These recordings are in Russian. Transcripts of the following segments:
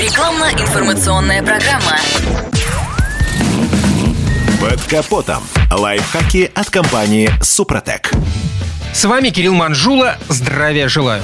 Рекламно-информационная программа. Под капотом. Лайфхаки от компании «Супротек». С вами Кирилл Манжула. Здравия желаю.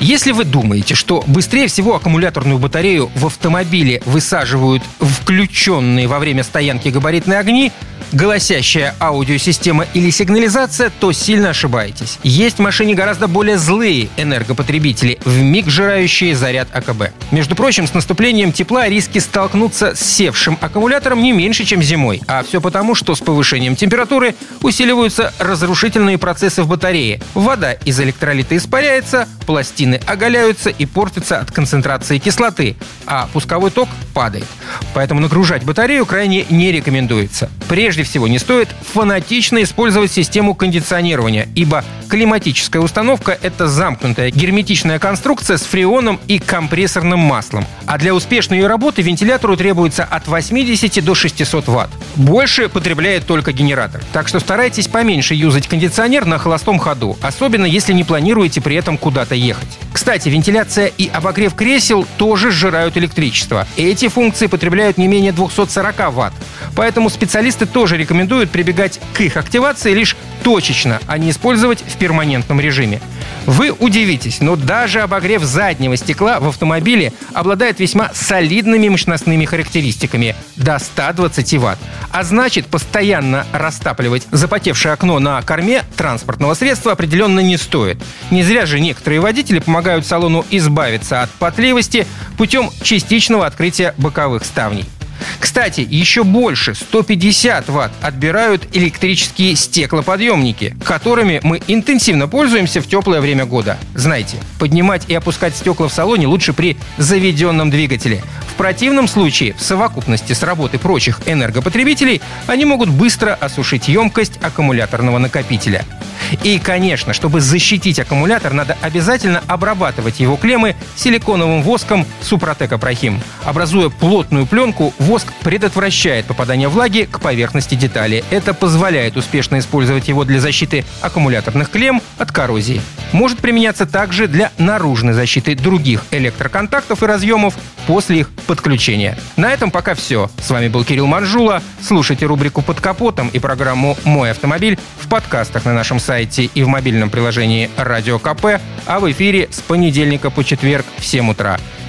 Если вы думаете, что быстрее всего аккумуляторную батарею в автомобиле высаживают включенные во время стоянки габаритные огни, голосящая аудиосистема или сигнализация, то сильно ошибаетесь. Есть в машине гораздо более злые энергопотребители, в миг жирающие заряд АКБ. Между прочим, с наступлением тепла риски столкнуться с севшим аккумулятором не меньше, чем зимой. А все потому, что с повышением температуры усиливаются разрушительные процессы в батарее. Вода из электролита испаряется, пластины оголяются и портятся от концентрации кислоты, а пусковой ток падает. Поэтому нагружать батарею крайне не рекомендуется. Прежде всего, не стоит фанатично использовать систему кондиционирования, ибо климатическая установка — это замкнутая герметичная конструкция с фреоном и компрессорным маслом. А для успешной ее работы вентилятору требуется от 80 до 600 ватт. Больше потребляет только генератор. Так что старайтесь поменьше юзать кондиционер на холостом ходу, особенно если не планируете при этом куда-то ехать. Кстати, вентиляция и обогрев кресел тоже сжирают электричество. Эти функции потребляют не менее 240 ватт. Поэтому специалисты тоже рекомендуют прибегать к их активации лишь точечно, а не использовать в перманентном режиме. Вы удивитесь, но даже обогрев заднего стекла в автомобиле обладает весьма солидными мощностными характеристиками – до 120 ватт. А значит, постоянно растапливать запотевшее окно на корме транспортного средства определенно не стоит. Не зря же некоторые водители помогают салону избавиться от потливости путем частичного открытия боковых ставней. Кстати, еще больше, 150 ватт, отбирают электрические стеклоподъемники, которыми мы интенсивно пользуемся в теплое время года. Знаете, поднимать и опускать стекла в салоне лучше при заведенном двигателе. В противном случае, в совокупности с работой прочих энергопотребителей, они могут быстро осушить емкость аккумуляторного накопителя. И, конечно, чтобы защитить аккумулятор, надо обязательно обрабатывать его клеммы силиконовым воском Супротека Прохим. Образуя плотную пленку, воск предотвращает попадание влаги к поверхности детали. Это позволяет успешно использовать его для защиты аккумуляторных клемм от коррозии. Может применяться также для наружной защиты других электроконтактов и разъемов после их подключения. На этом пока все. С вами был Кирилл Манжула. Слушайте рубрику «Под капотом» и программу «Мой автомобиль» в подкастах на нашем сайте и в мобильном приложении «Радио КП», а в эфире с понедельника по четверг в 7 утра.